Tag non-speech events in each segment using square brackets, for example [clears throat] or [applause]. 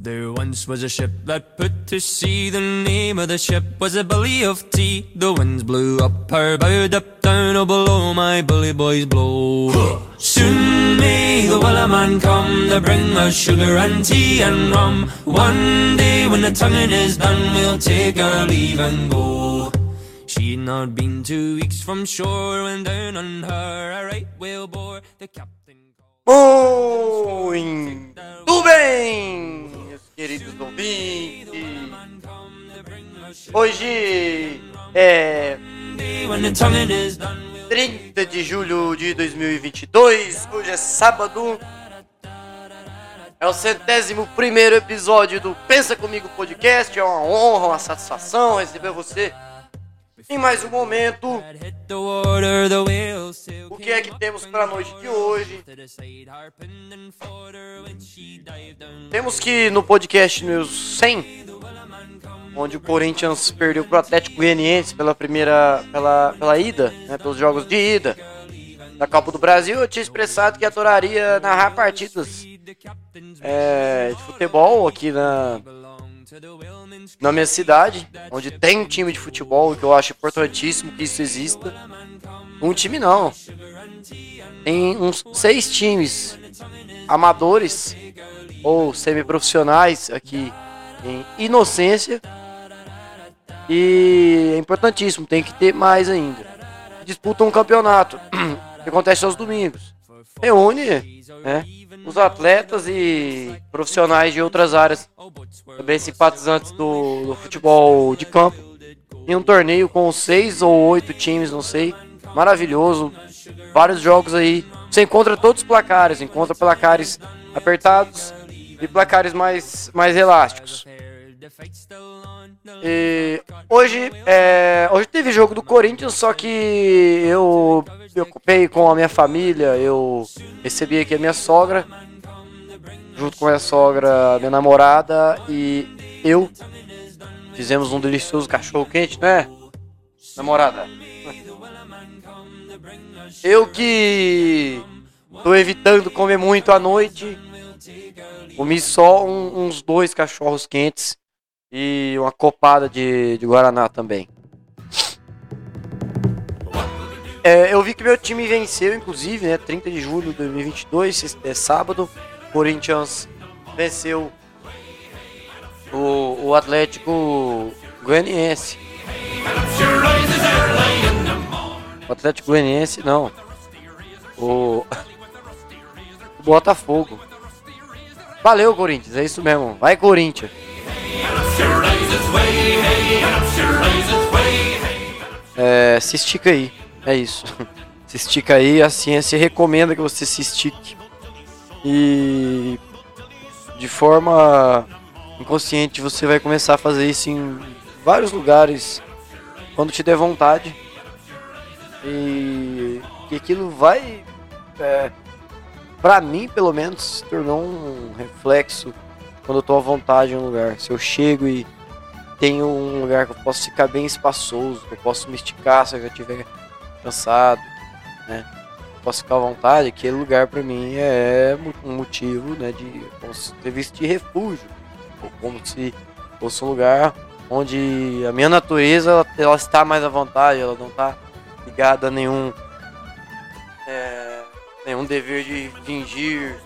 There once was a ship that put to sea. The name of the ship was a Billy of Tea. The winds blew up her bow, up down, oh below my bully boys blow. Soon may the Wellerman come to bring us sugar and tea and rum. One day when the tonguing is done, we'll take our leave and go. She'd not been two weeks from shore when down on her a right whale bore. The captain called. Muito bem, meus queridos ouvintes. Hoje é When the tonguing is done, we'll 30 de julho de 2022. Hoje é sábado. É o centésimo primeiro episódio do Pensa Comigo Podcast. É uma honra, uma satisfação receber você em mais um momento. O que é que temos para a noite de hoje? Temos que no podcast nos 100, onde o Corinthians perdeu pro Atlético Goianiense pela primeira pela, pela ida, né, pelos jogos de ida da Copa do Brasil, eu tinha expressado que adoraria narrar partidas é, de futebol aqui na, na minha cidade, onde tem um time de futebol, que eu acho importantíssimo que isso exista. Um time não. Tem uns seis times amadores ou semiprofissionais aqui em Inocência. E é importantíssimo, tem que ter mais ainda. Disputam um campeonato [clears throat] que acontece aos domingos. Reúne né, os atletas e profissionais de outras áreas, também simpatizantes do, do futebol de campo, em um torneio com seis ou oito times, não sei. Maravilhoso. Vários jogos aí. Você encontra todos os placares, encontra placares apertados e placares mais, mais elásticos. E hoje, é, hoje teve jogo do Corinthians, só que eu me ocupei com a minha família, eu recebi aqui a minha sogra, junto com a minha sogra, minha namorada e eu. Fizemos um delicioso cachorro quente, né? Namorada. Eu que tô evitando comer muito à noite, comi só um- uns dois cachorros quentes e uma copada de, de Guaraná também. É, eu vi que meu time venceu, inclusive, né? 30 de julho de 2022, sexta- é sábado. Corinthians venceu o, o Atlético Goianiense. O Atlético Goianiense, não. O, [laughs] o Botafogo. Valeu, Corinthians, é isso mesmo. Vai, Corinthians. É, se estica aí. É isso. [laughs] Se estica aí, a ciência recomenda que você se estique. E de forma inconsciente você vai começar a fazer isso em vários lugares quando te der vontade. E, e aquilo vai, é, pra mim pelo menos, se tornou um reflexo quando eu tô à vontade em um lugar. Se eu chego e tenho um lugar que eu posso ficar bem espaçoso, que eu posso me esticar se eu já estiver cansado, né? Posso ficar à vontade, aquele lugar pra mim é um motivo, né, de como se ter visto de refúgio, ou como se fosse um lugar onde a minha natureza ela, ela está mais à vontade, ela não está ligada a nenhum é, nenhum dever de fingir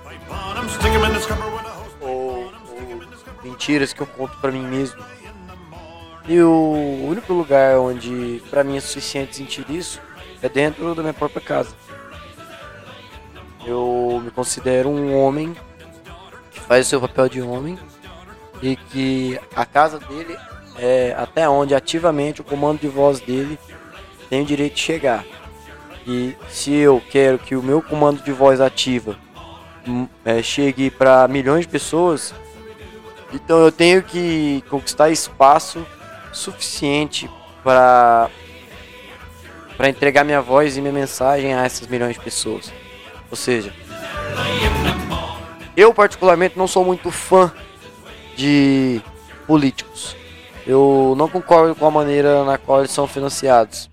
mentiras que eu conto pra mim mesmo. E o único lugar onde pra mim é suficiente sentir isso é dentro da minha própria casa. Eu me considero um homem que faz o seu papel de homem e que a casa dele é até onde ativamente o comando de voz dele tem o direito de chegar. E se eu quero que o meu comando de voz ativa hum, é, chegue para milhões de pessoas, então eu tenho que conquistar espaço suficiente para para entregar minha voz e minha mensagem a essas milhões de pessoas. Ou seja, eu particularmente não sou muito fã de políticos. Eu não concordo com a maneira na qual eles são financiados.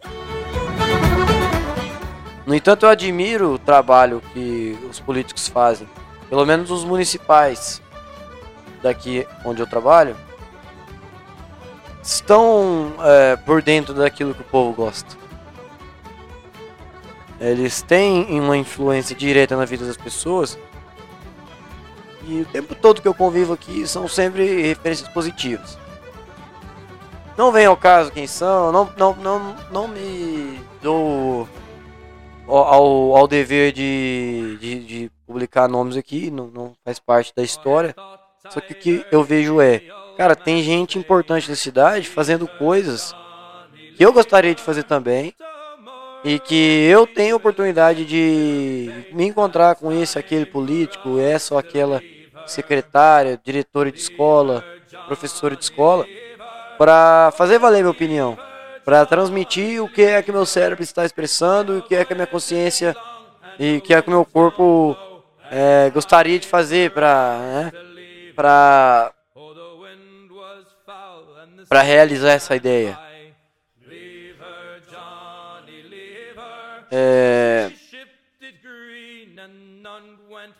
No entanto, eu admiro o trabalho que os políticos fazem, pelo menos os municipais. Daqui onde eu trabalho estão é, por dentro daquilo que o povo gosta. Eles têm uma influência direta na vida das pessoas. E o tempo todo que eu convivo aqui são sempre referências positivas. Não vem ao caso quem são, não, não, não, não me dou ao, ao dever de, de, de publicar nomes aqui, não, não faz parte da história. Só que o que eu vejo é, cara, tem gente importante na cidade fazendo coisas que eu gostaria de fazer também. E que eu tenho oportunidade de me encontrar com esse, aquele político, essa ou aquela secretária, diretora de escola, professora de escola, para fazer valer minha opinião, para transmitir o que é que meu cérebro está expressando, o que é que a minha consciência e o que é que o meu corpo é, gostaria de fazer para né, para para realizar essa ideia. É...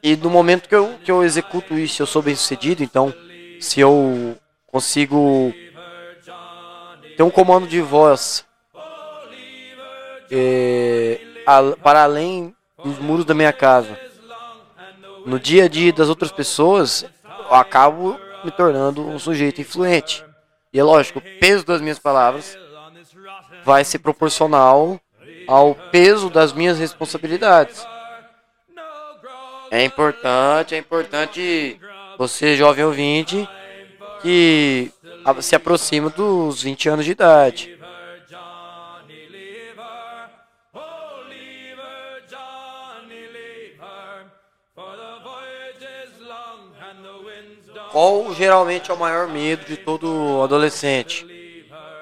E no momento que eu, que eu executo isso, eu sou bem sucedido, então se eu consigo ter um comando de voz é, para além dos muros da minha casa, no dia a dia das outras pessoas, eu acabo me tornando um sujeito influente. E é lógico, o peso das minhas palavras vai ser proporcional ao peso das minhas responsabilidades. É importante, é importante você, jovem ouvinte, que se aproxima dos 20 anos de idade. Qual geralmente é o maior medo de todo adolescente?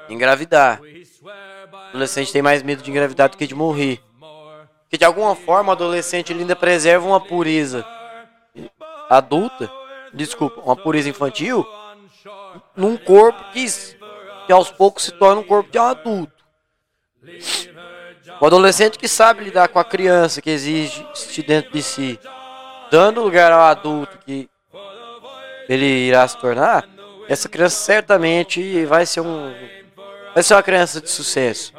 Engravidar. O adolescente tem mais medo de engravidar do que de morrer. Porque de alguma forma o adolescente ainda preserva uma pureza adulta, desculpa, uma pureza infantil, num corpo que, que aos poucos se torna um corpo de um adulto. O adolescente que sabe lidar com a criança que existe dentro de si, dando lugar ao adulto que ele irá se tornar, essa criança certamente vai ser um vai ser uma criança de sucesso.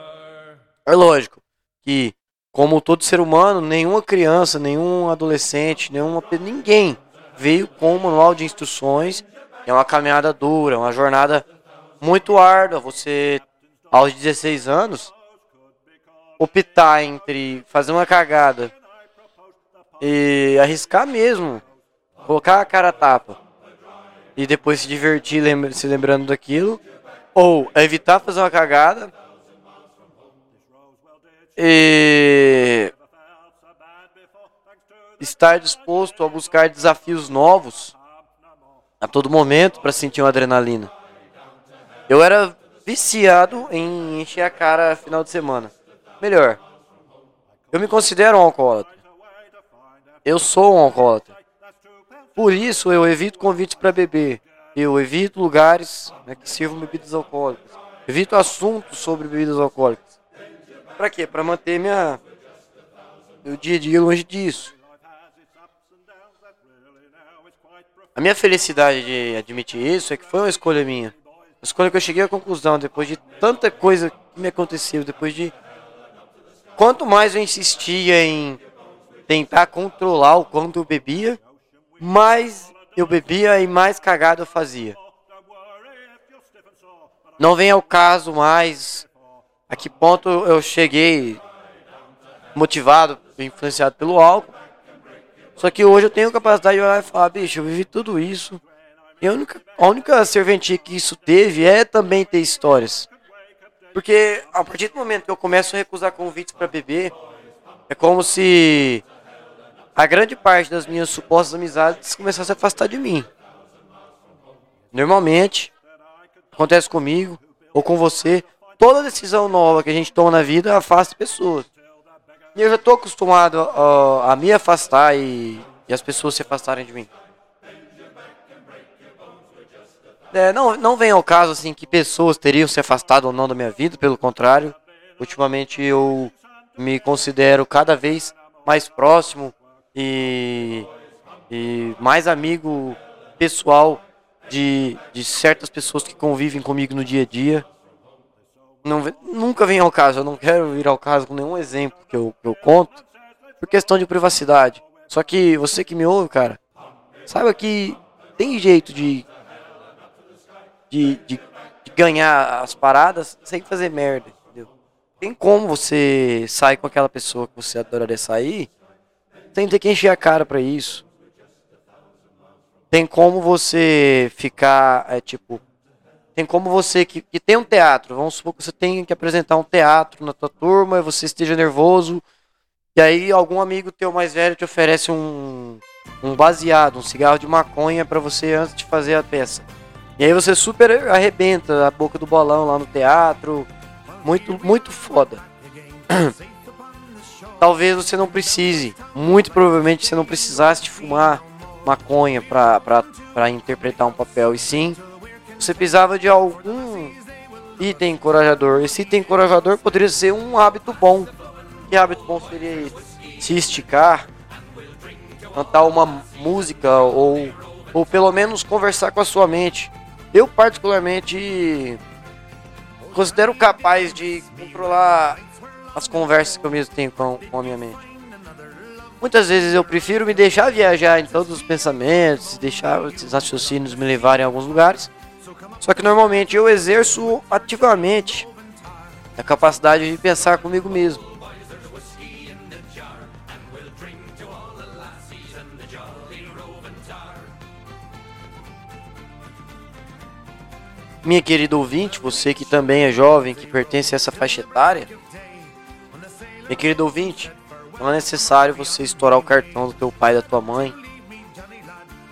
É lógico que como todo ser humano, nenhuma criança, nenhum adolescente, nenhuma ninguém veio com um manual de instruções. É uma caminhada dura, uma jornada muito árdua. Você aos 16 anos optar entre fazer uma cagada e arriscar mesmo, colocar a cara a tapa e depois se divertir lembra, se lembrando daquilo, ou evitar fazer uma cagada e estar disposto a buscar desafios novos a todo momento para sentir uma adrenalina. Eu era viciado em encher a cara final de semana. Melhor, eu me considero um alcoólatra. Eu sou um alcoólatra. Por isso eu evito convites para beber. Eu evito lugares né, que sirvam bebidas alcoólicas. Evito assuntos sobre bebidas alcoólicas. Para quê? Para manter minha meu dia a dia longe disso. A minha felicidade de admitir isso é que foi uma escolha minha. Uma escolha que eu cheguei à conclusão depois de tanta coisa que me aconteceu, depois de quanto mais eu insistia em tentar controlar o quanto eu bebia, mais eu bebia e mais cagada eu fazia. Não vem ao caso mais a que ponto eu cheguei motivado, influenciado pelo álcool. Só que hoje eu tenho capacidade de olhar e falar, bicho, eu vivi tudo isso. E a única, a única serventia que isso teve é também ter histórias. Porque a partir do momento que eu começo a recusar convites para beber, é como se a grande parte das minhas supostas amizades começou a se afastar de mim. Normalmente, acontece comigo ou com você, toda decisão nova que a gente toma na vida afasta pessoas. E eu já estou acostumado a, a, me afastar e, e, as pessoas se afastarem de mim. É, não, não vem ao caso assim que pessoas teriam se afastado ou não da minha vida, pelo contrário. Ultimamente eu me considero cada vez mais próximo e, e mais amigo pessoal de, de certas pessoas que convivem comigo no dia a dia. Não, nunca vem ao caso, eu não quero vir ao caso com nenhum exemplo que eu, que eu conto, por questão de privacidade. Só que você que me ouve, cara, saiba que tem jeito de, de, de, de ganhar as paradas sem fazer merda? Tem como você sair com aquela pessoa que você adoraria sair ter que encher a cara pra isso. Tem como você ficar, é tipo, tem como você que, que tem um teatro, vamos supor que você tem que apresentar um teatro na tua turma, você esteja nervoso, e aí algum amigo teu mais velho te oferece um, um baseado, um cigarro de maconha para você antes de fazer a peça. E aí você super arrebenta a boca do bolão lá no teatro. Muito, muito foda. [clears throat] Talvez você não precise, muito provavelmente você não precisasse de fumar maconha para interpretar um papel. E sim, você precisava de algum item encorajador. Esse item encorajador poderia ser um hábito bom. Que hábito bom seria esse? Se esticar, cantar uma música ou, ou pelo menos conversar com a sua mente. Eu, particularmente, considero capaz de controlar as conversas que eu mesmo tenho com, com a minha mente. Muitas vezes eu prefiro me deixar viajar em todos os pensamentos, deixar os raciocínios me levarem a alguns lugares. Só que normalmente eu exerço ativamente a capacidade de pensar comigo mesmo. Minha querida ouvinte, você que também é jovem, que pertence a essa faixa etária, minha querida ouvinte, não é necessário você estourar o cartão do teu pai e da tua mãe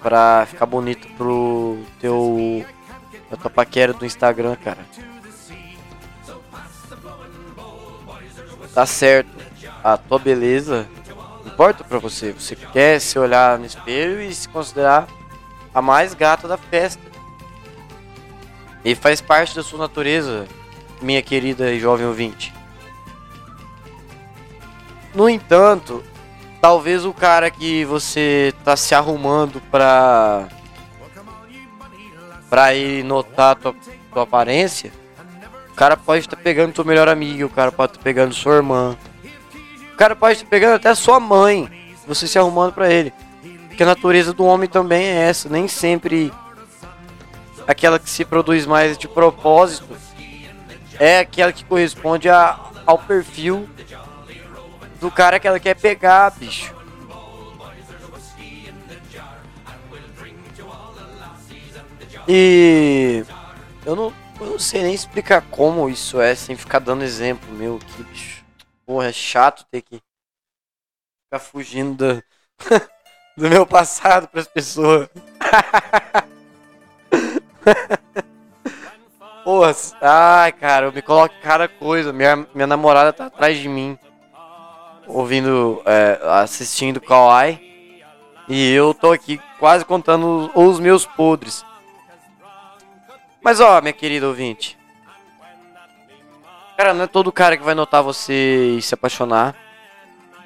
pra ficar bonito pro teu da tua paquera do Instagram, cara. Tá certo. A tua beleza importa pra você. Você quer se olhar no espelho e se considerar a mais gata da festa. E faz parte da sua natureza, minha querida e jovem ouvinte. No entanto, talvez o cara que você tá se arrumando pra pra ir notar tua, tua aparência, o cara pode estar tá pegando teu melhor amigo, o cara pode estar tá pegando sua irmã, o cara pode estar tá pegando até sua mãe, você se arrumando para ele. Porque a natureza do homem também é essa, nem sempre aquela que se produz mais de propósito é aquela que corresponde a, ao perfil do cara que ela quer pegar, bicho. E eu não, eu não sei nem explicar como isso é sem ficar dando exemplo meu aqui, bicho. Porra, é chato ter que ficar fugindo do, [laughs] do meu passado para as pessoas. [laughs] Porra, ai, cara, eu me coloco cada coisa. Minha, minha namorada tá atrás de mim ouvindo, é, assistindo Kawaii. E eu tô aqui quase contando os, meus podres. Mas ó, minha querida ouvinte. Cara, não é todo cara que vai notar você e se apaixonar.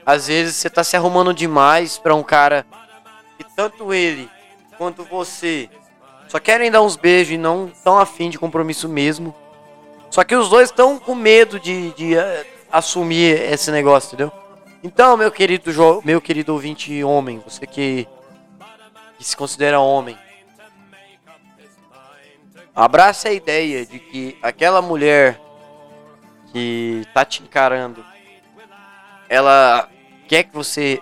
Às vezes você tá se arrumando demais pra um cara que tanto ele quanto você só querem dar uns beijos e não tão afim de compromisso mesmo. Só que os dois estão com medo de, de uh, assumir esse negócio, entendeu? Então, meu querido, meu querido ouvinte homem, você que, que se considera homem, abraça a ideia de que aquela mulher que tá te encarando, ela quer que você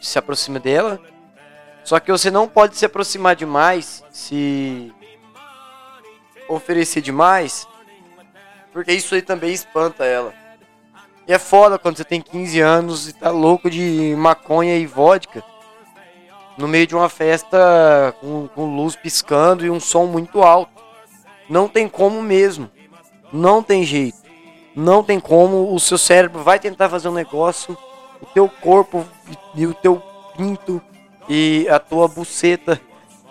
se aproxime dela, só que você não pode se aproximar demais, se oferecer demais, porque isso aí também espanta ela. E é foda quando você tem 15 anos e tá louco de maconha e vodka. No meio de uma festa com, com luz piscando e um som muito alto. Não tem como mesmo. Não tem jeito. Não tem como. O seu cérebro vai tentar fazer um negócio. O teu corpo e, o teu pinto e a tua buceta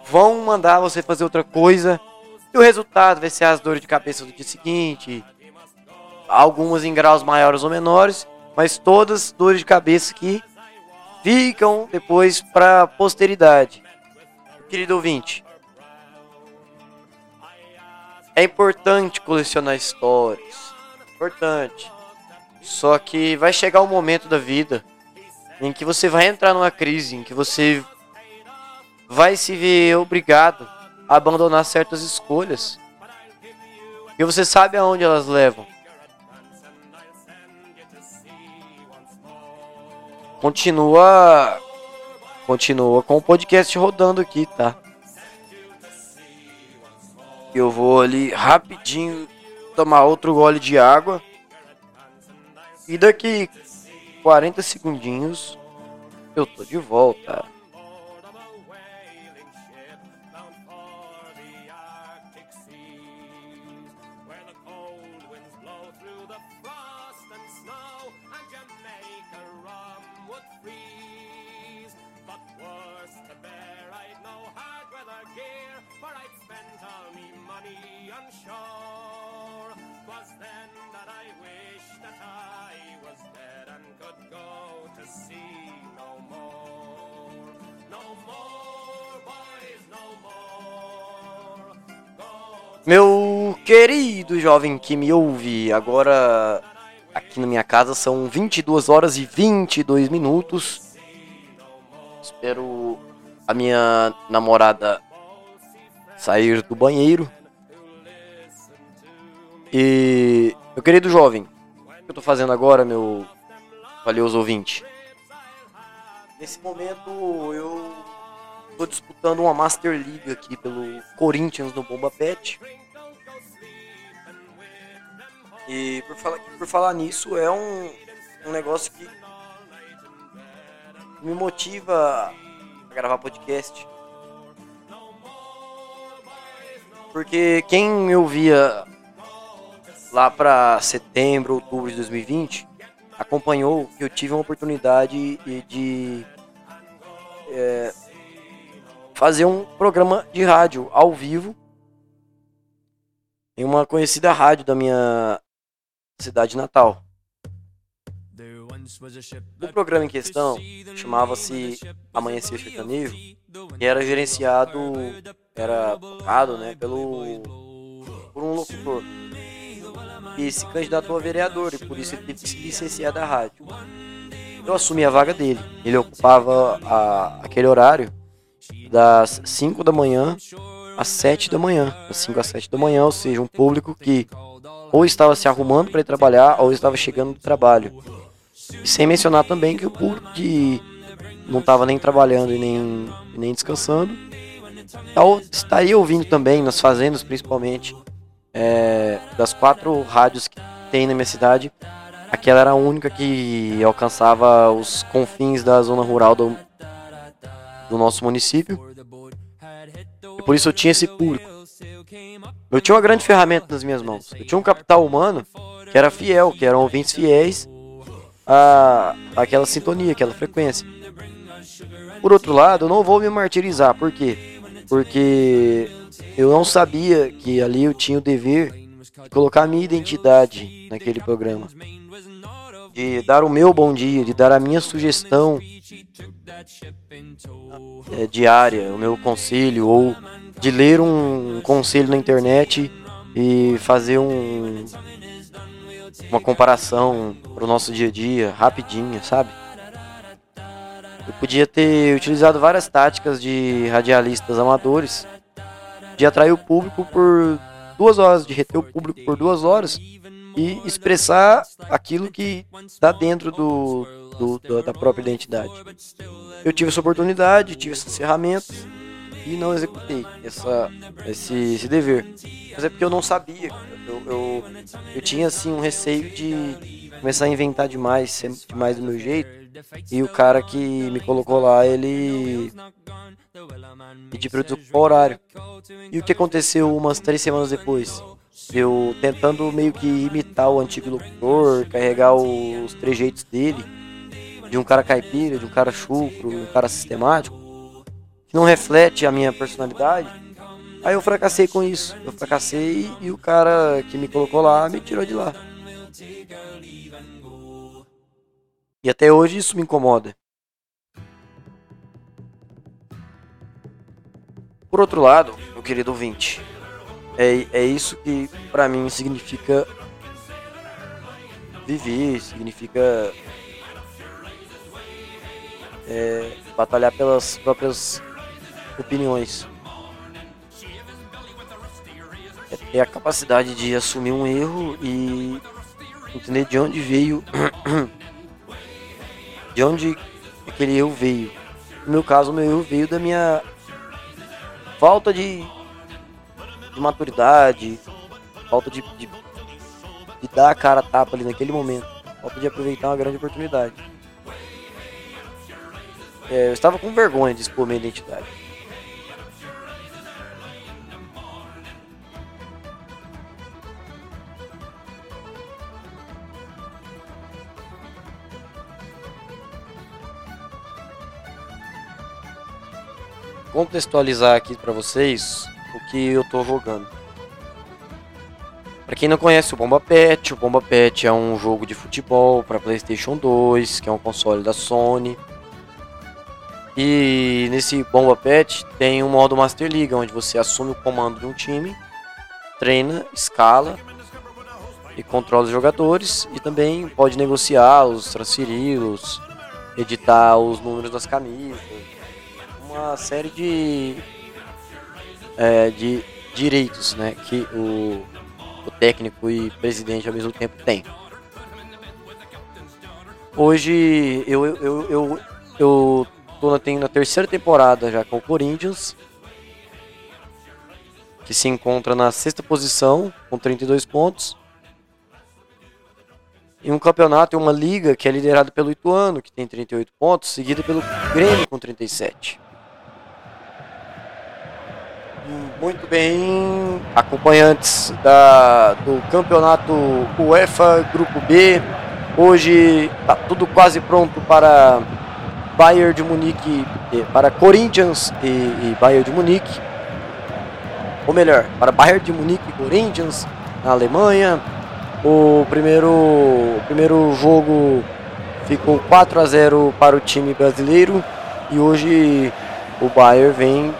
vão mandar você fazer outra coisa. E o resultado vai ser as dores de cabeça do dia seguinte, algumas em graus maiores ou menores, mas todas dores de cabeça que ficam depois para a posteridade. Querido ouvinte, É importante colecionar histórias. Importante. Só que vai chegar um momento da vida em que você vai entrar numa crise, em que você vai se ver obrigado a abandonar certas escolhas. E você sabe aonde elas levam. Continua continua com o podcast rodando aqui, tá? Eu vou ali rapidinho tomar outro gole de água. E daqui 40 segundinhos eu tô de volta. Meu querido jovem que me ouve, agora aqui na minha casa são 22 horas e 22 minutos. Espero a minha namorada sair do banheiro. E meu querido jovem, o que eu tô fazendo agora, meu valioso ouvinte? Nesse momento eu tô disputando uma Master League aqui pelo Corinthians no Bomba Pet. E por falar, por falar nisso, é um, um negócio que me motiva a gravar podcast. Porque quem me ouvia lá para setembro, outubro de 2020, acompanhou que eu tive uma oportunidade de é, fazer um programa de rádio ao vivo em uma conhecida rádio da minha cidade natal. O programa em questão chamava-se Amanhecer Sertanejo e era gerenciado, era tocado né, pelo, por um locutor e se candidatou a vereador e por isso ele teve que se licenciar da rádio. Eu assumi a vaga dele. Ele ocupava a, aquele horário das 5 da manhã às 7 da manhã. Das 5 às 7 da manhã, ou seja, um público que ou estava se arrumando para ir trabalhar ou estava chegando do trabalho. E sem mencionar também que o público que não estava nem trabalhando e nem, nem descansando estaria ouvindo também, nas fazendas principalmente, é, das quatro rádios que tem na minha cidade, aquela era a única que alcançava os confins da zona rural do, do nosso município. E por isso eu tinha esse público. Eu tinha uma grande ferramenta nas minhas mãos. Eu tinha um capital humano que era fiel, que eram ouvintes fiéis a aquela sintonia, aquela frequência. Por outro lado, eu não vou me martirizar. Por quê? Porque eu não sabia que ali eu tinha o dever de colocar a minha identidade naquele programa. De dar o meu bom dia, de dar a minha sugestão é, diária, o meu conselho, ou de ler um conselho na internet e fazer um, uma comparação para o nosso dia a dia, rapidinha, sabe? Eu podia ter utilizado várias táticas de radialistas amadores, de atrair o público por duas horas, de reter o público por duas horas e expressar aquilo que está dentro do, do, da própria identidade. Eu tive essa oportunidade, tive essas ferramentas e não executei essa, esse, esse dever. Mas é porque eu não sabia. Eu, eu, eu tinha assim um receio de começar a inventar demais, demais do meu jeito. E o cara que me colocou lá, ele para eu desocupar o horário. E o que aconteceu umas três semanas depois? Eu tentando meio que imitar o antigo locutor, carregar os trejeitos dele, de um cara caipira, de um cara chucro, de um cara sistemático, que não reflete a minha personalidade. Aí eu fracassei com isso. Eu fracassei e o cara que me colocou lá me tirou de lá. E até hoje isso me incomoda. Por outro lado, meu querido ouvinte, é, é isso que para mim significa viver, significa é, batalhar pelas próprias opiniões. É ter a capacidade de assumir um erro e entender de onde veio, [clears throat] de onde aquele erro veio. No meu caso, meu erro veio da minha falta de, de maturidade, falta de, de, de dar a cara a tapa ali naquele momento, falta de aproveitar uma grande oportunidade. É, eu estava com vergonha de expor minha identidade. Contextualizar aqui para vocês o que eu tô jogando. Para quem não conhece o Bomba Pet, o Bomba Pet é um jogo de futebol para PlayStation 2, que é um console da Sony. E nesse Bomba Pet tem um modo Master League, onde você assume o comando de um time, treina, escala e controla os jogadores e também pode negociá-los, transferi-los, editar os números das camisas, uma série de, é, de direitos né, que o, o técnico e presidente ao mesmo tempo têm. Hoje eu, eu, eu, eu, eu tô na, tenho na terceira temporada já com o Corinthians, que se encontra na sexta posição com 32 pontos. Em um campeonato e uma liga que é liderada pelo Ituano, que tem 38 pontos, seguido pelo Grêmio com 37 muito bem, acompanhantes da, do campeonato UEFA Grupo B. Hoje está tudo quase pronto para Bayern de Munique, para Corinthians e, e Bayern de Munique. Ou melhor, para Bayern de Munique e Corinthians na Alemanha. O primeiro, o primeiro jogo ficou 4 a 0 para o time brasileiro e hoje o Bayern vem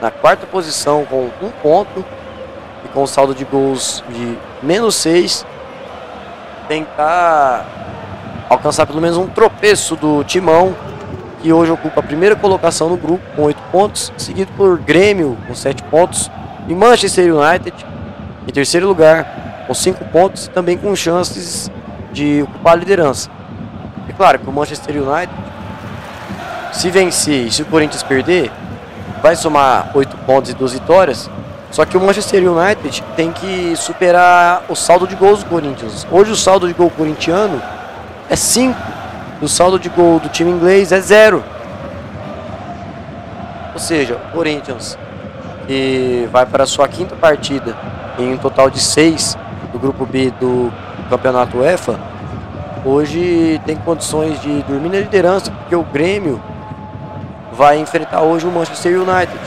na quarta posição com um ponto e com saldo de gols de menos 6. Tentar alcançar pelo menos um tropeço do Timão, que hoje ocupa a primeira colocação no grupo com 8 pontos, seguido por Grêmio com 7 pontos e Manchester United em terceiro lugar com 5 pontos também com chances de ocupar a liderança. É claro que o Manchester United, se vencer e se o Corinthians perder, vai somar 8 pontos e 2 vitórias. Só que o Manchester United tem que superar o saldo de gols do Corinthians. Hoje o saldo de gol corintiano é 5. E o saldo de gol do time inglês é 0. Ou seja, o Corinthians que vai para a sua quinta partida em um total de 6 do grupo B do campeonato UEFA, hoje tem condições de dormir na liderança, porque o Grêmio vai enfrentar hoje o Manchester United.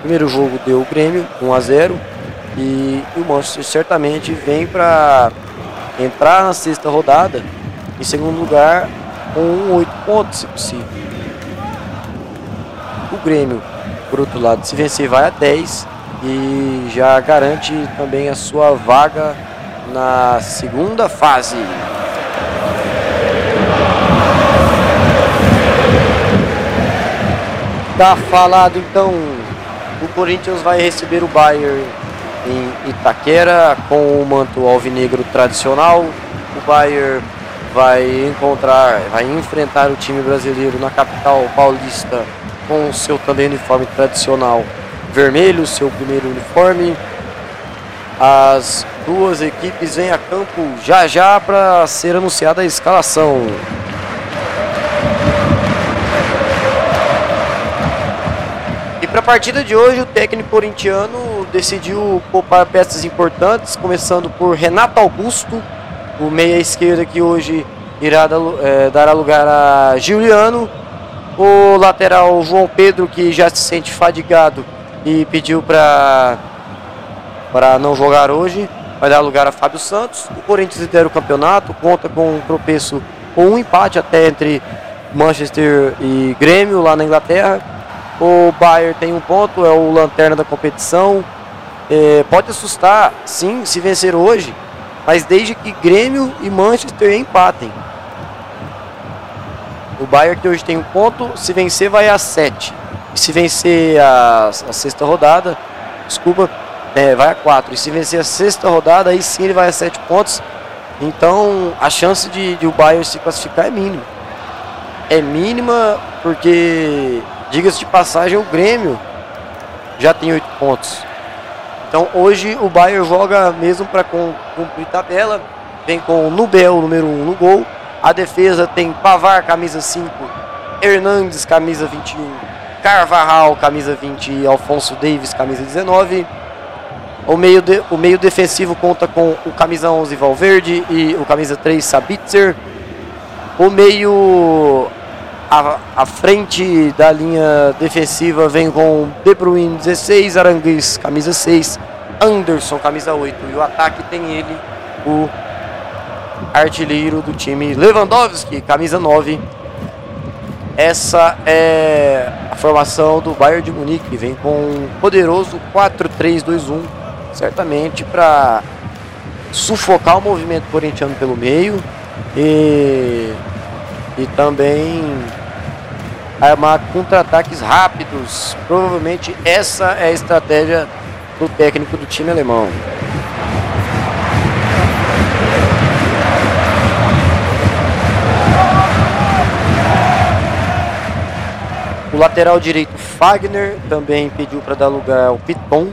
Primeiro jogo deu o Grêmio 1 a 0 e o Manchester certamente vem para entrar na sexta rodada em segundo lugar com 8 pontos, se possível. O Grêmio, por outro lado, se vencer vai a 10 e já garante também a sua vaga na segunda fase. Tá falado então, o Corinthians vai receber o Bayern em Itaquera com o manto alvinegro tradicional. O Bayern vai encontrar, vai enfrentar o time brasileiro na capital paulista com o seu também uniforme tradicional vermelho, seu primeiro uniforme. As duas equipes vêm a campo já já para ser anunciada a escalação. Partida de hoje, o técnico corintiano decidiu poupar peças importantes, começando por Renato Augusto, o meia esquerda que hoje irá dar lugar a Giuliano, o lateral João Pedro, que já se sente fadigado e pediu para para não jogar hoje, vai dar lugar a Fábio Santos. O Corinthians lidera o campeonato, conta com um tropeço ou um empate até entre Manchester e Grêmio lá na Inglaterra o Bayern tem um ponto, é o lanterna da competição. é, pode assustar, sim, se vencer hoje, mas desde que Grêmio e Manchester empatem. O Bayern que hoje tem um ponto, se vencer vai a 7. E se vencer a, a sexta rodada, desculpa, é, vai a 4. E se vencer a sexta rodada, aí sim ele vai a 7 pontos. Então a chance de, de o Bayern se classificar é mínima. É mínima porque, diga-se de passagem, o Grêmio já tem 8 pontos. Então hoje o Bayern joga mesmo para cumprir tabela. Vem com o Nubel, número 1 no gol. A defesa tem Pavar, camisa 5. Hernandes, camisa 21. Carvajal, camisa 20. E Alfonso Davis, camisa 19. O meio, de, o meio defensivo conta com o camisa 11 Valverde e o camisa 3 Sabitzer. O meio a, a frente da linha defensiva vem com De Bruyne 16, Arangues camisa 6, Anderson camisa 8 e o ataque tem ele, o artilheiro do time Lewandowski, camisa 9. Essa é a formação do Bayern de Munique, vem com um poderoso 4-3-2-1, certamente para sufocar o movimento corintiano pelo meio. E e também armar contra-ataques rápidos. Provavelmente essa é a estratégia do técnico do time alemão. O lateral direito Fagner também pediu para dar lugar ao Piton.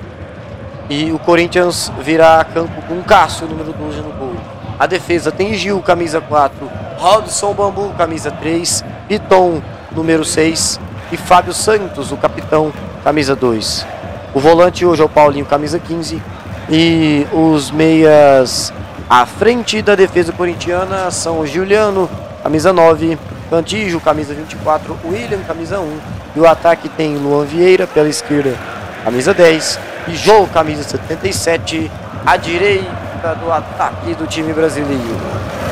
E o Corinthians virá a campo com Cássio, número 12 no gol. A defesa tem Gil, camisa 4, Rodson Bambu, camisa 3, Piton, número 6 e Fábio Santos, o capitão, camisa 2. O volante hoje é o Paulinho, camisa 15 e os meias à frente da defesa corintiana são o Juliano, camisa 9, Cantijo, camisa 24, William, camisa 1 e o ataque tem Luan Vieira pela esquerda, camisa 10 e João, camisa 77, à direita do ataque do time brasileiro.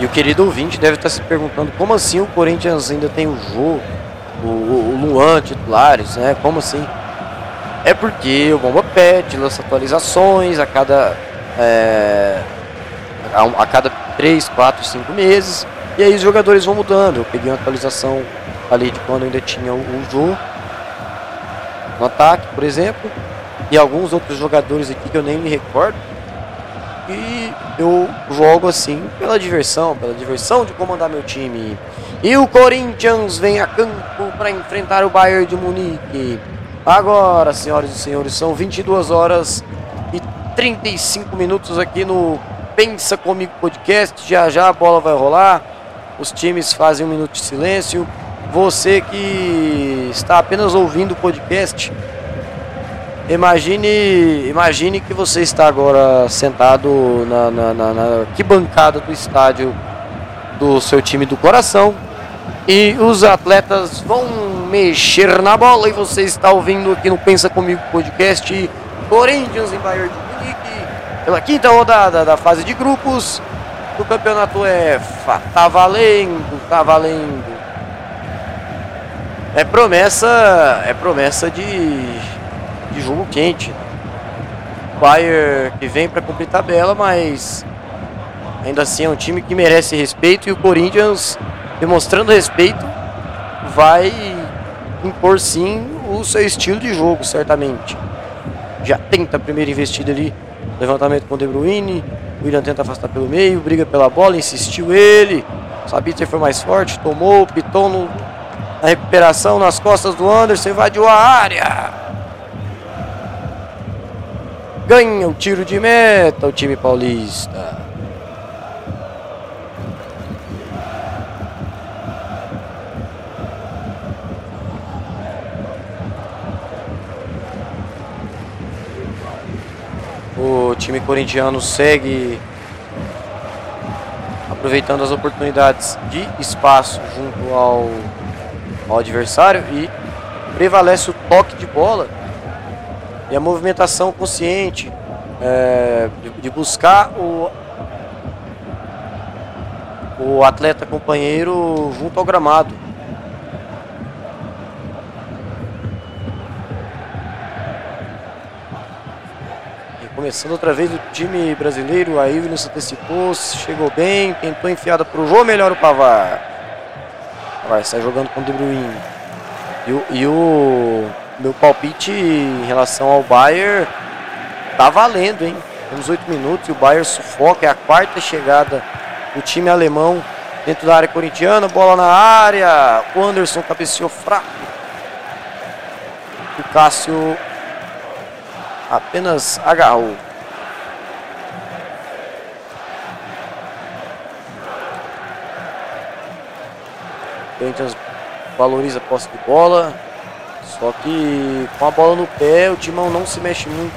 E o querido ouvinte deve estar se perguntando como assim o Corinthians ainda tem o Jô, o, o, Luan titulares, né? Como assim? É porque o Bomba Pet lança atualizações a cada é, a, a cada 3, 4, 5 meses. E aí os jogadores vão mudando. Eu peguei uma atualização ali de quando ainda tinha o, o Jô no ataque, por exemplo, e alguns outros jogadores aqui que eu nem me recordo. E eu jogo assim pela diversão, pela diversão de comandar meu time. E o Corinthians vem a campo para enfrentar o Bayern de Munique. Agora, senhoras e senhores, são 22 horas e 35 minutos aqui no Pensa Comigo Podcast. Já já a bola vai rolar. Os times fazem um minuto de silêncio. Você que está apenas ouvindo o podcast, imagine, imagine que você está agora sentado na, na, na, na arquibancada do estádio do seu time do coração e os atletas vão mexer na bola e você está ouvindo aqui no Pensa Comigo podcast Corinthians em Bayern de Munique pela quinta rodada da fase de grupos do campeonato EFA. Tá valendo, tá valendo. É promessa, é promessa de, de jogo quente. Bayern que vem para cumprir tabela, mas ainda assim é um time que merece respeito e o Corinthians demonstrando respeito vai impor sim o seu estilo de jogo, certamente. Já tenta a primeira investida ali, levantamento com o De Bruyne, o William tenta afastar pelo meio, briga pela bola, insistiu ele, Sabitzer foi mais forte, tomou, pitou no, a recuperação nas costas do Anderson, invadiu a área. Ganha o tiro de meta o time paulista. O time corintiano segue aproveitando as oportunidades de espaço junto ao ao adversário e prevalece o toque de bola e a movimentação consciente é, de, de, buscar o, o atleta companheiro junto ao gramado. E começando outra vez o time brasileiro, a Ivno se antecipou, chegou bem, tentou enfiada para o Jô, melhor o Pavar. Vai, sai jogando com o De Bruyne. E, e o meu palpite em relação ao Bayern tá valendo, hein? Temos oito minutos e o Bayern sufoca. É a quarta chegada do time alemão dentro da área corintiana. Bola na área. O Anderson cabeceou fraco. O Cássio apenas agarrou. Corinthians valoriza a posse de bola. Só que com a bola no pé, o Timão não se mexe muito.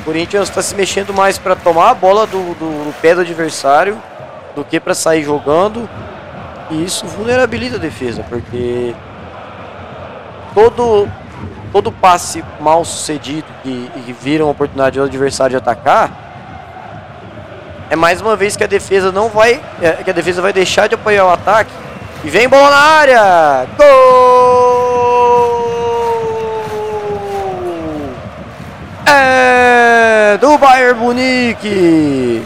O Corinthians está se mexendo mais para tomar a bola do, do, do, pé do adversário do que para sair jogando. E isso vulnerabiliza a defesa, porque todo todo passe mal sucedido e, e vira uma oportunidade do adversário de atacar, é mais uma vez que a defesa não vai, é, que a defesa vai deixar de apoiar o ataque e vem bola na área, gol! É do Bayern Munique,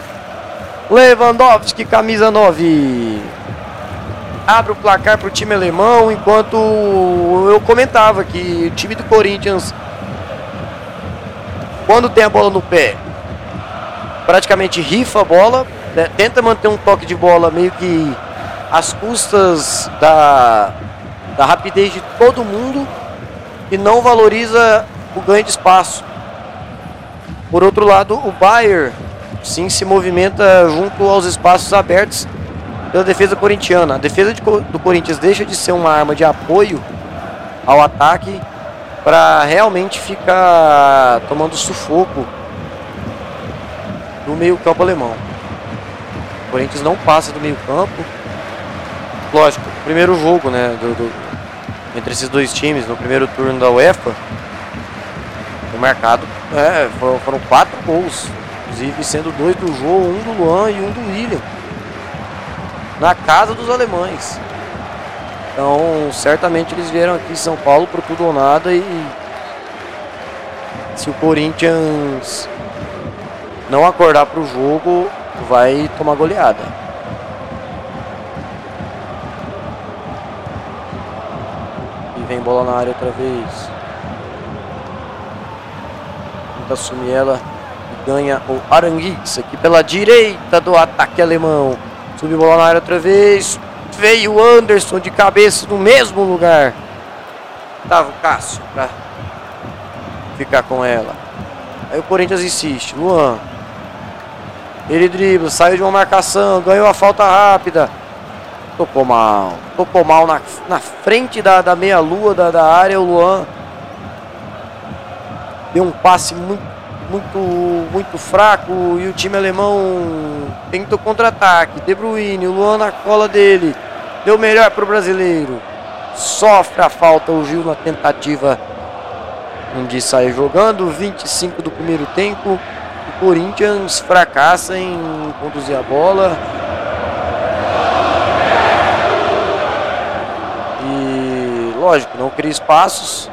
Lewandowski camisa 9 abre o placar para o time alemão, enquanto eu comentava que o time do Corinthians, quando tem a bola no pé, praticamente rifa a bola, né? tenta manter um toque de bola meio que às custas da, da rapidez de todo mundo e não valoriza o ganho de espaço. Por outro lado, o Bayern sim se movimenta junto aos espaços abertos pela defesa corintiana. A defesa de, do Corinthians deixa de ser uma arma de apoio ao ataque para realmente ficar tomando sufoco do meio-campo alemão. O Corinthians não passa do meio-campo. Lógico, primeiro jogo né, do, do, entre esses dois times, no primeiro turno da UEFA, marcado é, foram, foram quatro gols, inclusive sendo dois do jogo, um do Luan e um do William na casa dos alemães. Então, certamente eles vieram aqui em São Paulo para tudo ou nada e se o Corinthians não acordar para o jogo, vai tomar goleada. E vem bola na área outra vez. Tenta assumir ela e ganha o Aranguiz aqui pela direita do ataque alemão. Subiu bola na área outra vez. Veio o Anderson de cabeça no mesmo lugar. Tava o Cássio pra ficar com ela. Aí o Corinthians insiste. Luan. Ele dribla, saiu de uma marcação, ganhou a falta rápida. Tocou mal. Tocou mal na, na frente da, da meia-lua da, da área. O Luan deu um passe muito muito, muito fraco e o time alemão tenta o contra-ataque. De Bruyne, o Luan na cola dele. Deu melhor para o brasileiro. Sofre a falta o Gil na tentativa de sair jogando. 25 do primeiro tempo. O Corinthians fracassa em conduzir a bola. E lógico, não cria espaços.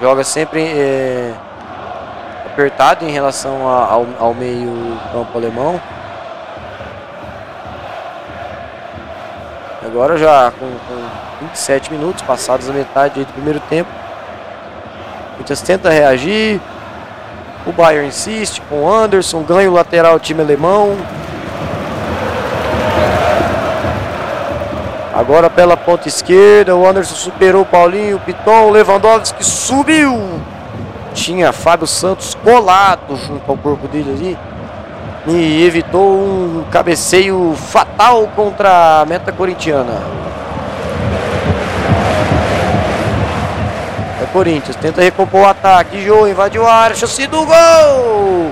Joga sempre. É apertado em relação ao, ao meio campo alemão. Agora já com, com 27 minutos passados a metade do primeiro tempo. O Corinthians tenta reagir. O Bayern insiste com o Anderson, ganha o lateral time alemão. Agora pela ponta esquerda, o Anderson superou o Paulinho, o Piton, o Lewandowski subiu tinha Fábio Santos colado junto ao corpo dele ali e evitou um cabeceio fatal contra a meta corintiana. É Corinthians, tenta recompor o ataque, Jô invadiu a área, chance do gol!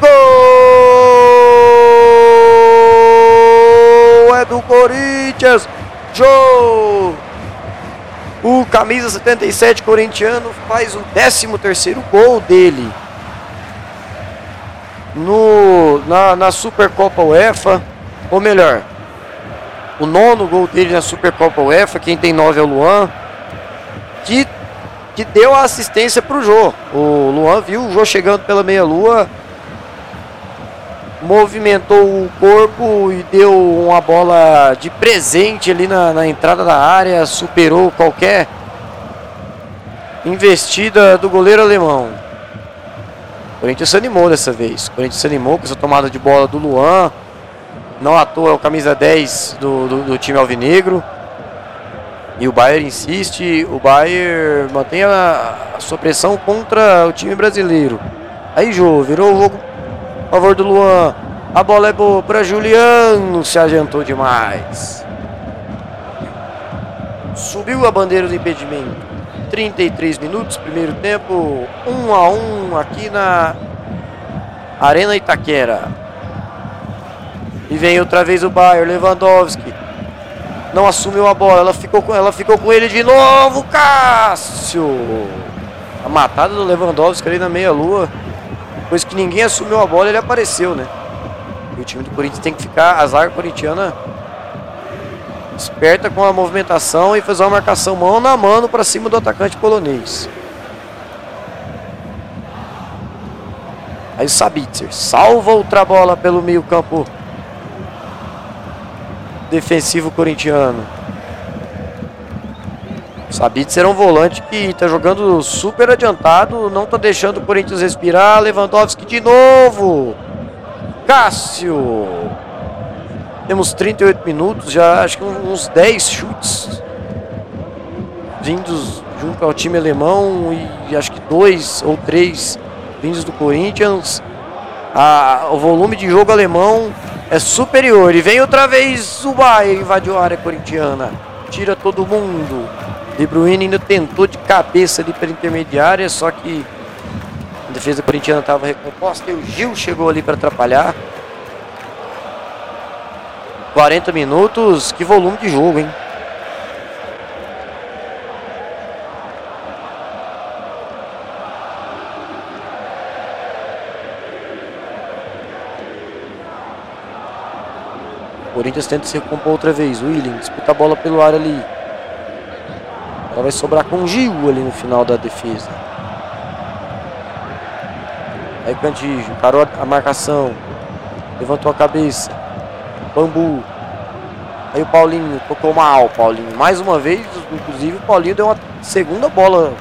Gol! É do Corinthians! Jô! O camisa 77 corintiano faz o 13 terceiro gol dele no, na, na Supercopa UEFA, ou melhor, o nono gol dele na Supercopa UEFA, quem tem nove é o Luan, que que deu a assistência pro Jô. O Luan viu o Jô chegando pela meia-lua, movimentou o corpo e deu uma bola de presente ali na, na entrada da área, superou qualquer investida do goleiro alemão. O Corinthians se animou dessa vez. O Corinthians se animou com essa tomada de bola do Luan. Não à toa é o camisa 10 do, do, do time alvinegro. E o Bayern insiste, o Bayern mantém a, a sua pressão contra o time brasileiro. Aí Jô, virou o jogo a favor do Luan. A bola é boa para Juliano, se adiantou demais. Subiu a bandeira do impedimento. 33 minutos, primeiro tempo, 1 a 1 aqui na Arena Itaquera. E vem outra vez o Bayern, Lewandowski. Não assumiu a bola, ela ficou com, ela ficou com ele de novo, Cássio. A matada do Lewandowski ali na meia-lua. Depois que ninguém assumiu a bola, ele apareceu, né? E o time do Corinthians tem que ficar, a zaga corintiana esperta com a movimentação e fazer uma marcação mão na mano para cima do atacante polonês. Aí o Sabitzer salva outra bola pelo meio campo defensivo corintiano. Sabitzer é um volante que está jogando super adiantado, não está deixando o Corinthians respirar. Lewandowski de novo. Cássio. Temos 38 minutos, já acho que uns 10 chutes vindos junto ao time alemão e acho que dois ou três vindos do Corinthians. A, o volume de jogo alemão é superior. E vem outra vez o Bayern, invadiu a área corintiana. Tira todo mundo. De Bruyne ainda tentou de cabeça ali pela intermediária, só que a defesa corintiana estava recomposta e o Gil chegou ali para atrapalhar. 40 minutos, que volume de jogo, hein? Corinthians tenta se recompor outra vez. William disputa a bola pelo ar ali. Ela vai sobrar com o ali no final da defesa. Aí Cantígio parou a marcação. Levantou a cabeça. Bambu. Aí o Paulinho tocou mal, Paulinho. Mais uma vez, inclusive, o Paulinho deu uma segunda bola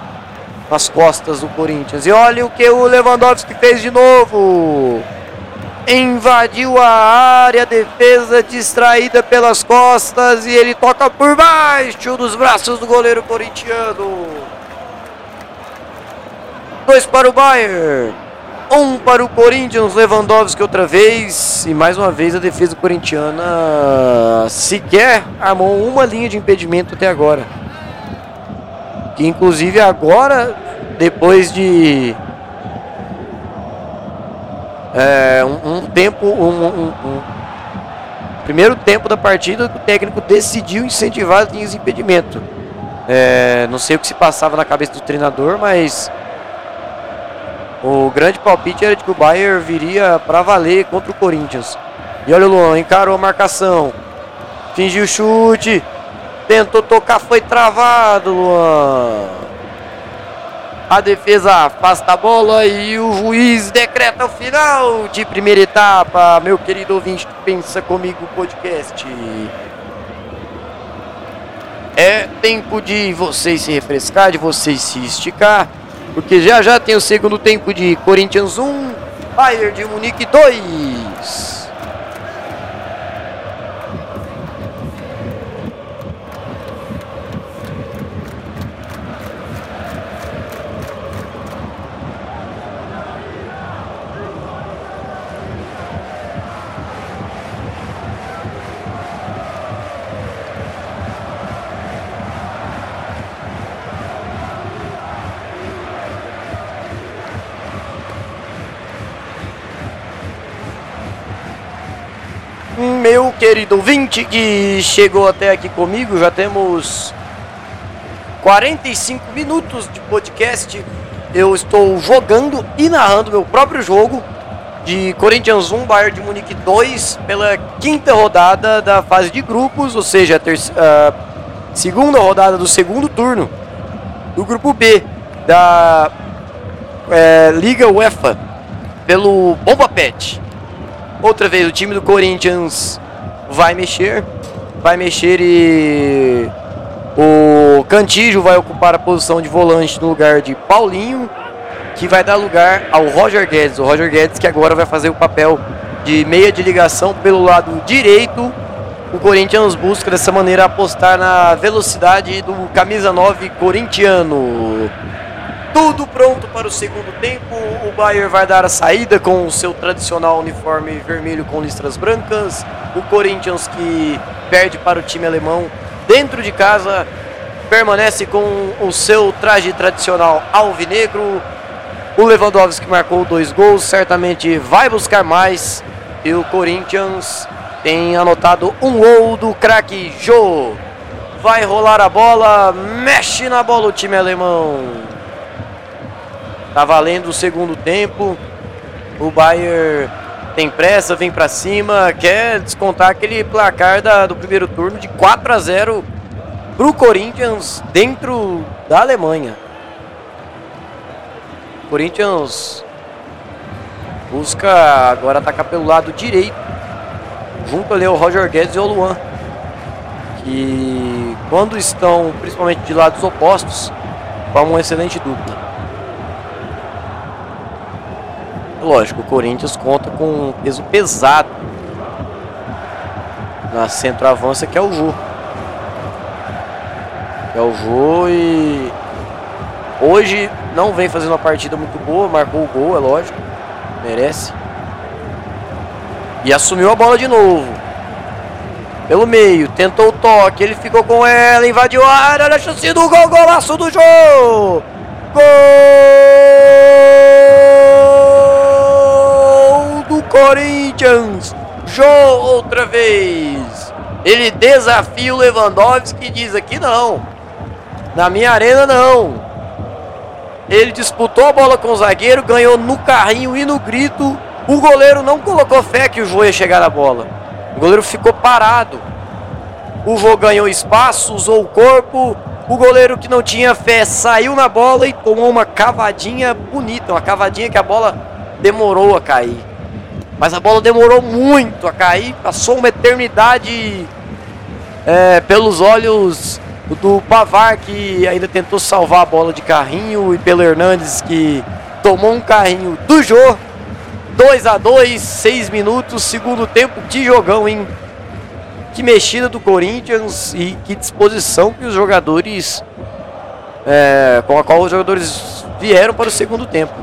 nas costas do Corinthians. E olha o que o Lewandowski fez de novo. Invadiu a área, defesa distraída pelas costas e ele toca por baixo dos braços do goleiro corintiano. Dois para o Bayern. Um para o Corinthians, Lewandowski outra vez. E mais uma vez a defesa corintiana sequer armou uma linha de impedimento até agora. Que inclusive agora, depois de é, um, um, tempo, um, um, primeiro tempo da partida, o técnico decidiu incentivar as linhas de impedimento. É, não sei o que se passava na cabeça do treinador, mas o grande palpite era de que o Bayern viria para valer contra o Corinthians. E olha o Luan, encarou a marcação. Fingiu o chute. Tentou tocar, foi travado, Luan. A defesa afasta a bola e o juiz decreta o final de primeira etapa. Meu querido ouvinte, pensa comigo podcast. É tempo de vocês se refrescar, de vocês se esticar. Porque já já tem o segundo tempo de Corinthians 1, Bayern de Munique 2. Querido ouvinte que chegou até aqui comigo. Já temos 45 minutos de podcast. Eu estou jogando e narrando meu próprio jogo de Corinthians 1, Bayern de Munique 2, pela quinta rodada da fase de grupos, ou seja, a, a segunda rodada do segundo turno do grupo B. da é, Liga UEFA pelo Bomba Pet. Outra vez o time do Corinthians vai mexer, vai mexer e o Cantijo vai ocupar a posição de volante no lugar de Paulinho, que vai dar lugar ao Roger Guedes. O Roger Guedes que agora vai fazer o papel de meia de ligação pelo lado direito. O Corinthians busca dessa maneira apostar na velocidade do camisa 9 corintiano. Tudo pronto para o segundo tempo. O Bayern vai dar a saída com o seu tradicional uniforme vermelho com listras brancas. O Corinthians que perde para o time alemão dentro de casa permanece com o seu traje tradicional alvinegro. O Lewandowski marcou dois gols, certamente vai buscar mais. E o Corinthians tem anotado um gol do craque Jô. Vai rolar a bola, mexe na bola o time alemão. Tá valendo o segundo tempo. O Bayern tem pressa, vem para cima, quer descontar aquele placar da, do primeiro turno de 4 a 0 pro Corinthians dentro da Alemanha. Corinthians busca agora atacar pelo lado direito, junto ali ao Roger Guedes e ao Luan, que quando estão principalmente de lados opostos, formam uma excelente dupla. Lógico, o Corinthians conta com um peso pesado na centroavança que é o Jô. Que é o Jô e hoje não vem fazendo uma partida muito boa, marcou o gol, é lógico, merece. E assumiu a bola de novo. Pelo meio, tentou o toque, ele ficou com ela, invadiu a área, olha a chance do gol, golaço do Jô! Gol! Corinthians. Jô outra vez. Ele desafia o Lewandowski e diz aqui não. Na minha arena não. Ele disputou a bola com o zagueiro, ganhou no carrinho e no grito. O goleiro não colocou fé que o Jô ia chegar na bola. O goleiro ficou parado. O Jô ganhou espaço, usou o corpo. O goleiro que não tinha fé saiu na bola e tomou uma cavadinha bonita, uma cavadinha que a bola demorou a cair. Mas a bola demorou muito a cair, passou uma eternidade é, pelos olhos do Pavar, que ainda tentou salvar a bola de carrinho, e pelo Hernandes, que tomou um carrinho do Jô. 2 a 2 6 minutos, segundo tempo de jogão, hein? Que mexida do Corinthians e que disposição que os jogadores. É, com a qual os jogadores vieram para o segundo tempo.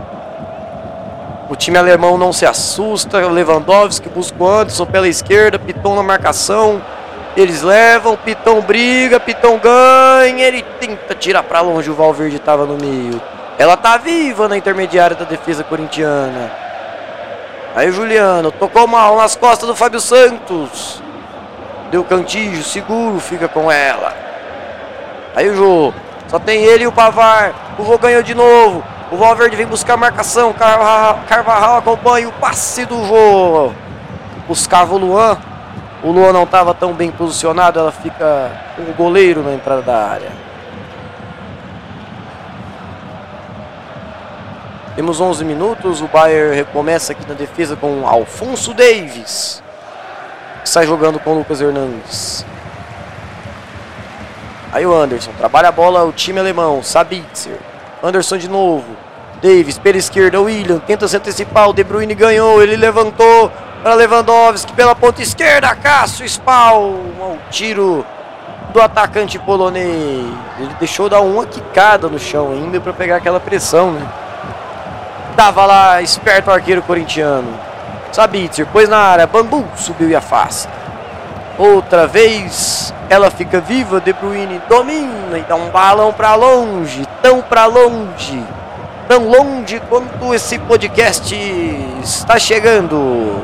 O time alemão não se assusta. Lewandowski busca o Anderson pela esquerda. Piton na marcação. Eles levam. Pitão briga. Pitão ganha. Ele tenta tirar para longe. O Valverde estava no meio. Ela tá viva na intermediária da defesa corintiana. Aí o Juliano tocou mal nas costas do Fábio Santos. Deu cantijo, seguro, fica com ela. Aí o Jô. Só tem ele e o Pavar. O Jô ganhou de novo. O Valverde vem buscar a marcação. Carvajal, Carvajal acompanha o passe do Jô. Buscava o Luan. O Luan não estava tão bem posicionado. Ela fica com o goleiro na entrada da área. Temos 11 minutos. O Bayern recomeça aqui na defesa com Alfonso Davis. Que sai jogando com o Lucas Hernandes. Aí o Anderson trabalha a bola. O time alemão. Sabitzer. Anderson de novo. Davis pela esquerda, William tenta se antecipar, o De Bruyne ganhou, ele levantou para Lewandowski pela ponta esquerda, Cássio Spal, um tiro do atacante polonês. Ele deixou dar uma quicada no chão ainda para pegar aquela pressão, né? Tava lá esperto o arqueiro corintiano. Sabitzer pôs na área, Bambu subiu e afasta. Outra vez, ela fica viva, De Bruyne domina e dá um balão para longe, tão para longe, tão longe quanto esse podcast está chegando.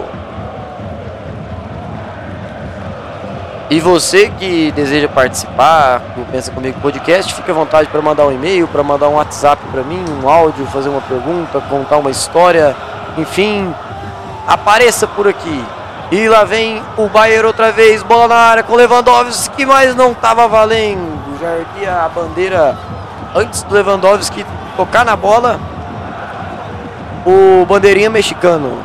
E você que deseja participar do Pensa Comigo Podcast, fique à vontade para mandar um e-mail, para mandar um WhatsApp para mim, um áudio, fazer uma pergunta, contar uma história, enfim, apareça por aqui. E lá vem o Bayern outra vez, bola na área com Lewandowski, mas não estava valendo. Já erguia a bandeira antes do Lewandowski tocar na bola, o bandeirinha mexicano.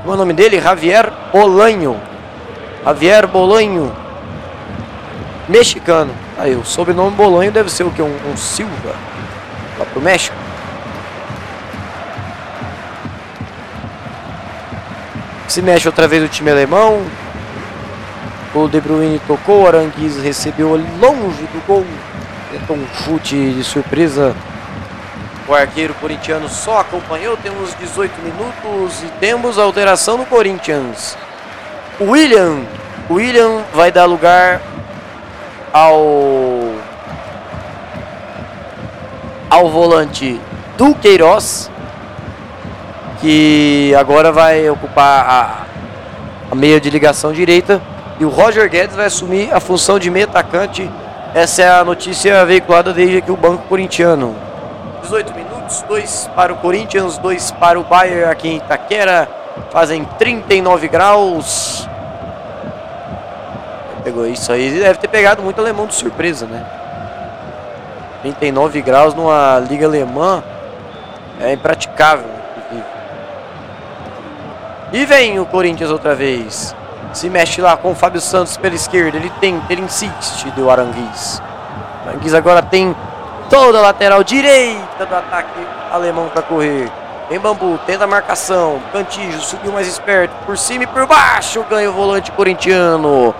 Como é o nome dele? Javier Bolanho. Javier Bolanho. Mexicano. Aí, o sobrenome Bolanho deve ser o que? Um, um Silva. Lá pro México. Se mexe outra vez o time alemão. O De Bruyne tocou, o Aranguiz recebeu longe do gol. Tentou um chute de surpresa. O arqueiro corintiano só acompanhou. Temos 18 minutos e temos alteração no Corinthians. William. William vai dar lugar ao ao volante do Queiroz que agora vai ocupar a, a meia de ligação direita e o Roger Guedes vai assumir a função de meia atacante. Essa é a notícia veiculada desde aqui o Banco Corintiano. 18 minutos, 2 para o Corinthians, 2 para o Bayern aqui em Itaquera. Fazem 39 graus. Pegou isso aí, deve ter pegado muito alemão de surpresa, né? 39 graus numa liga alemã é impraticável. E vem o Corinthians outra vez. Se mexe lá com o Fábio Santos pela esquerda. Ele tenta, ele insiste do Aranguiz. Aranguiz agora tem toda a lateral direita do ataque alemão para correr. Vem Bambu, tenta a marcação. Cantijo subiu mais esperto. Por cima e por baixo ganha o volante corintiano.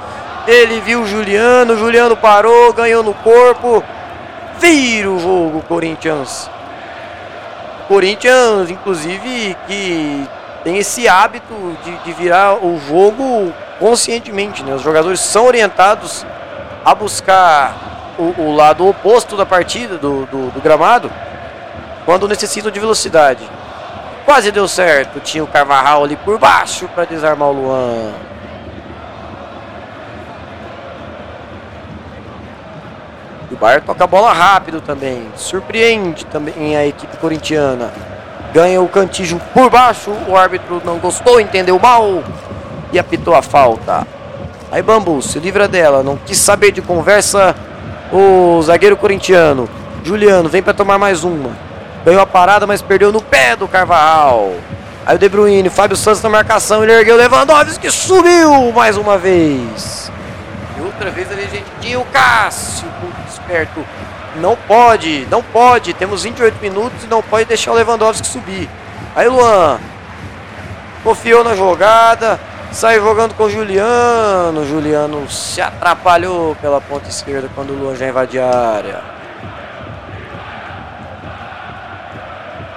Ele viu o Juliano. Juliano parou, ganhou no corpo. Vira o jogo, Corinthians. Corinthians, inclusive, que tem esse hábito de, de virar o jogo conscientemente. Né? Os jogadores são orientados a buscar o, o lado oposto da partida, do, do, do, gramado, quando necessitam de velocidade. Quase deu certo. Tinha o Carvajal ali por baixo para desarmar o Luan. O Bayern toca a bola rápido também. Surpreende também a equipe corintiana. Ganha o cantijo por baixo. O árbitro não gostou, entendeu mal e apitou a falta. Aí Bambu se livra dela, não quis saber de conversa. O zagueiro corintiano, Juliano, vem para tomar mais uma. Ganhou a parada, mas perdeu no pé do Carvajal. Aí o De Bruyne, Fábio Santos na marcação, ele ergueu Lewandowski subiu mais uma vez. E outra vez ali a gente tinha o Cássio, muito esperto não pode, não pode. Temos 28 minutos e não pode deixar o Lewandowski subir. Aí Luan confiou na jogada, saiu jogando com o Juliano. Juliano se atrapalhou pela ponta esquerda quando o Luan já invadiu a área.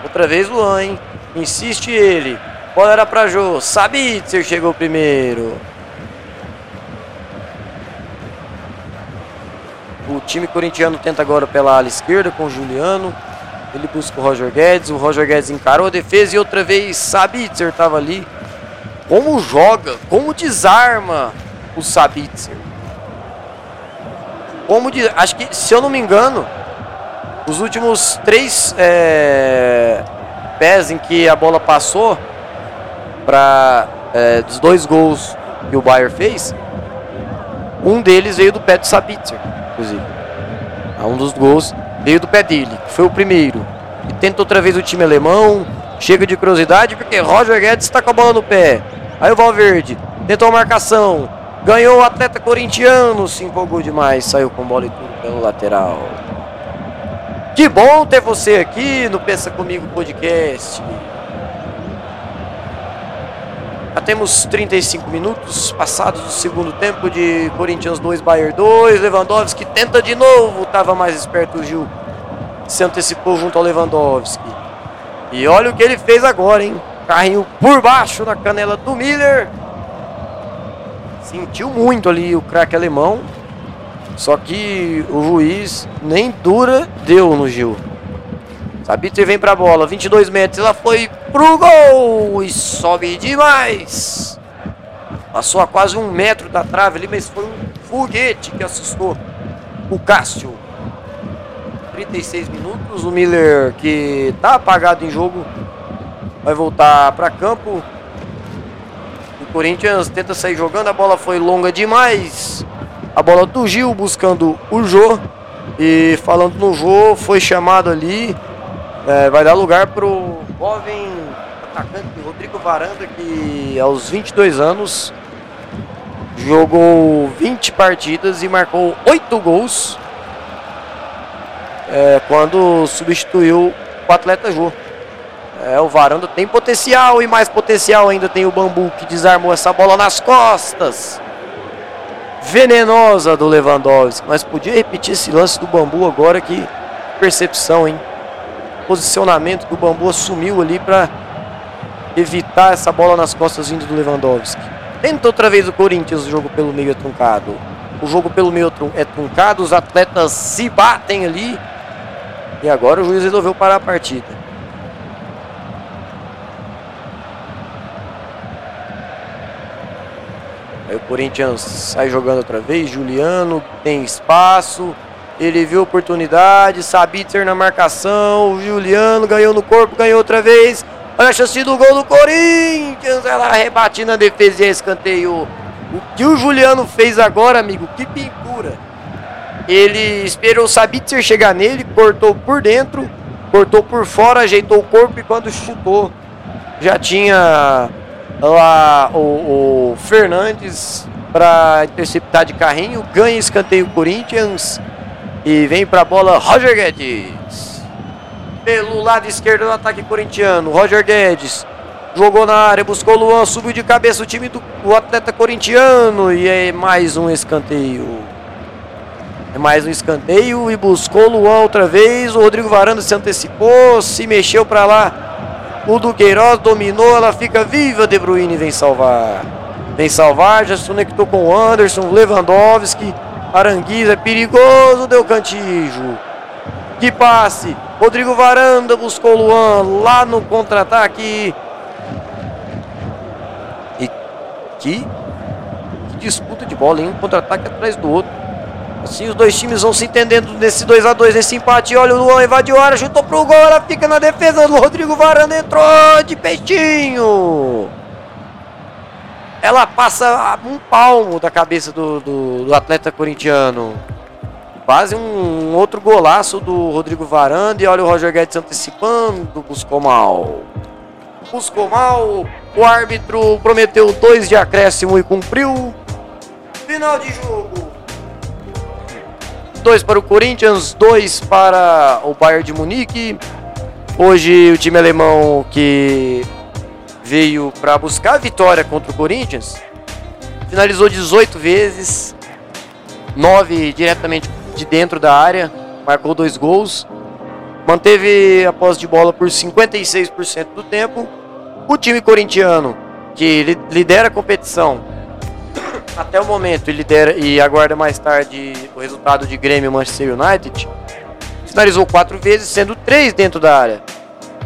Outra vez Luan, hein? Insiste ele. Bola era pra Jô. Sabitzer chegou primeiro. O time corintiano tenta agora pela ala esquerda com o Juliano. Ele busca o Roger Guedes. O Roger Guedes encarou a defesa e outra vez Sabitzer estava ali. Como joga, como desarma o Sabitzer. Como de, acho que, se eu não me engano, os últimos três é, pés em que a bola passou para é, dos dois gols que o Bayern fez, um deles veio do pé do Sabitzer inclusive. Um dos gols veio do pé dele, foi o primeiro. E tenta outra vez o time alemão. Chega de curiosidade porque Roger Guedes está com a bola no pé. Aí o Valverde tentou a marcação. Ganhou o atleta corintiano, se empolgou demais, saiu com bola e tudo pelo lateral. Que bom ter você aqui no Pensa Comigo Podcast. Já temos 35 minutos passados do segundo tempo de Corinthians 2, Bayern 2. Lewandowski tenta de novo. Estava mais esperto o Gil. Se antecipou junto ao Lewandowski. E olha o que ele fez agora, hein? Carrinho por baixo na canela do Miller. Sentiu muito ali o craque alemão. Só que o juiz nem dura deu no Gil. Sabitzer vem pra bola, 22 metros, ela foi pro gol e sobe demais. Passou a quase um metro da trave ali, mas foi um foguete que assustou o Cássio. 36 minutos, o Miller que tá apagado em jogo vai voltar para campo. O Corinthians tenta sair jogando, a bola foi longa demais. A bola do Gil buscando o Jô. E falando no jogo, foi chamado ali. É, vai dar lugar pro jovem atacante Rodrigo Varanda, que aos 22 anos jogou 20 partidas e marcou 8 gols. É, quando substituiu o atleta Jô. É, o Varanda tem potencial e mais potencial ainda tem o Bambu que desarmou essa bola nas costas venenosa do Lewandowski. Mas podia repetir esse lance do Bambu agora que percepção, hein? Posicionamento que o Bambu assumiu ali para evitar essa bola nas costas vindo do Lewandowski. Tenta outra vez o Corinthians, o jogo pelo meio é truncado. O jogo pelo meio é truncado, os atletas se batem ali. E agora o juiz resolveu parar a partida. Aí o Corinthians sai jogando outra vez. Juliano tem espaço. Ele viu oportunidade. Sabitzer na marcação. O Juliano ganhou no corpo, ganhou outra vez. Olha a chance do gol do Corinthians. Ela rebate na defesa e escanteio. O que o Juliano fez agora, amigo? Que pintura. Ele esperou o Sabitzer chegar nele, cortou por dentro, cortou por fora, ajeitou o corpo e quando chutou já tinha lá o, o Fernandes para interceptar de carrinho, ganha escanteio Corinthians e vem para a bola Roger Guedes. Pelo lado esquerdo do ataque corintiano, Roger Guedes jogou na área, buscou Luan, subiu de cabeça o time do o atleta corintiano e é mais um escanteio. É mais um escanteio e buscou Luan outra vez. O Rodrigo Varanda se antecipou, se mexeu para lá o Duqueiroz dominou, ela fica viva. De Bruyne vem salvar. Vem salvar, já se conectou com o Anderson, Lewandowski. Aranguiza é perigoso, deu cantijo. Que passe. Rodrigo Varanda buscou Luan lá no contra-ataque. E que, que disputa de bola, hein? Um contra-ataque atrás do outro. Assim os dois times vão se entendendo nesse 2 a 2 nesse empate. Olha o Luan invadiu a área, chutou pro gol, ela fica na defesa Rodrigo Varanda, entrou de peitinho. Ela passa um palmo da cabeça do, do, do atleta corintiano. Quase um, um, outro golaço do Rodrigo Varanda. E olha o Roger Guedes antecipando. Buscou mal. Buscou mal. O árbitro prometeu dois de acréscimo e cumpriu. Final de jogo. Dois para o Corinthians, dois para o Bayern de Munique. Hoje o time alemão que veio para buscar a vitória contra o Corinthians finalizou 18 vezes, 9 diretamente de dentro da área, marcou dois gols, manteve a posse de bola por 56% do tempo. O time corintiano, que lidera a competição, até o momento ele lidera e aguarda mais tarde o resultado de Grêmio Manchester United. Finalizou quatro vezes, sendo três dentro da área.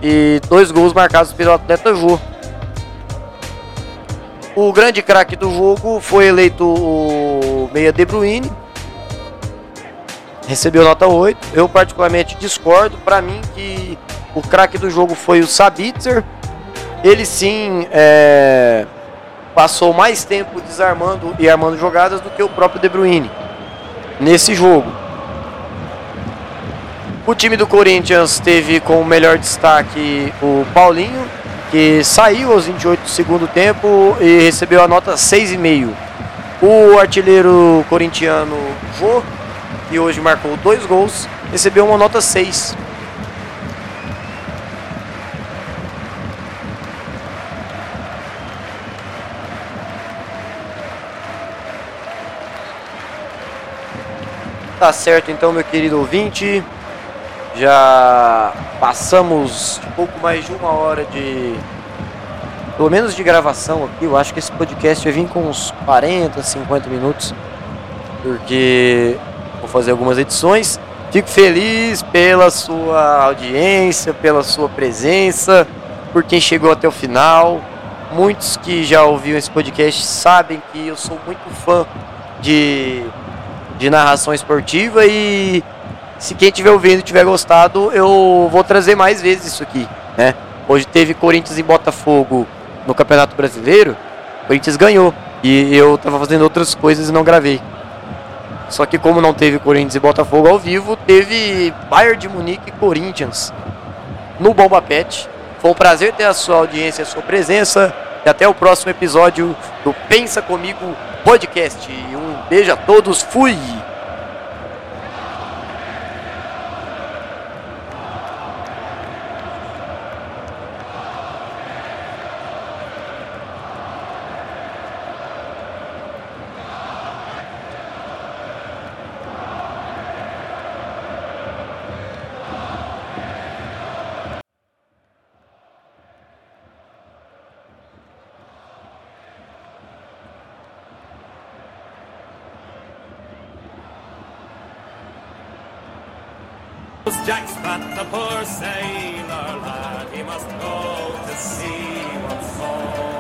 E dois gols marcados pelo atleta Jô. O grande craque do jogo foi eleito o Meia De Bruyne. Recebeu nota 8. Eu particularmente discordo. Para mim que o craque do jogo foi o Sabitzer. Ele sim é passou mais tempo desarmando e armando jogadas do que o próprio De Bruyne nesse jogo. O time do Corinthians teve como melhor destaque o Paulinho, que saiu aos 28 do segundo tempo e recebeu a nota 6,5. O artilheiro corintiano Jô, que hoje marcou dois gols, recebeu uma nota 6. Tá certo então, meu querido ouvinte. Já passamos um pouco mais de uma hora de. Pelo menos de gravação aqui. Eu acho que esse podcast vai vir com uns 40, 50 minutos. Porque vou fazer algumas edições. Fico feliz pela sua audiência, pela sua presença, por quem chegou até o final. Muitos que já ouviram esse podcast sabem que eu sou muito fã de de narração esportiva e se quem estiver ouvindo tiver gostado, eu vou trazer mais vezes isso aqui, né? Hoje teve Corinthians e Botafogo no Campeonato Brasileiro, o Corinthians ganhou e eu estava fazendo outras coisas e não gravei. Só que como não teve Corinthians e Botafogo ao vivo, teve Bayern de Munique e Corinthians no Bomba Pet. Foi um prazer ter a sua audiência, a sua presença. E até o próximo episódio do Pensa Comigo Podcast. Um beijo a todos, fui! Jack Sprat, the poor sailor lad, he must go to sea once more.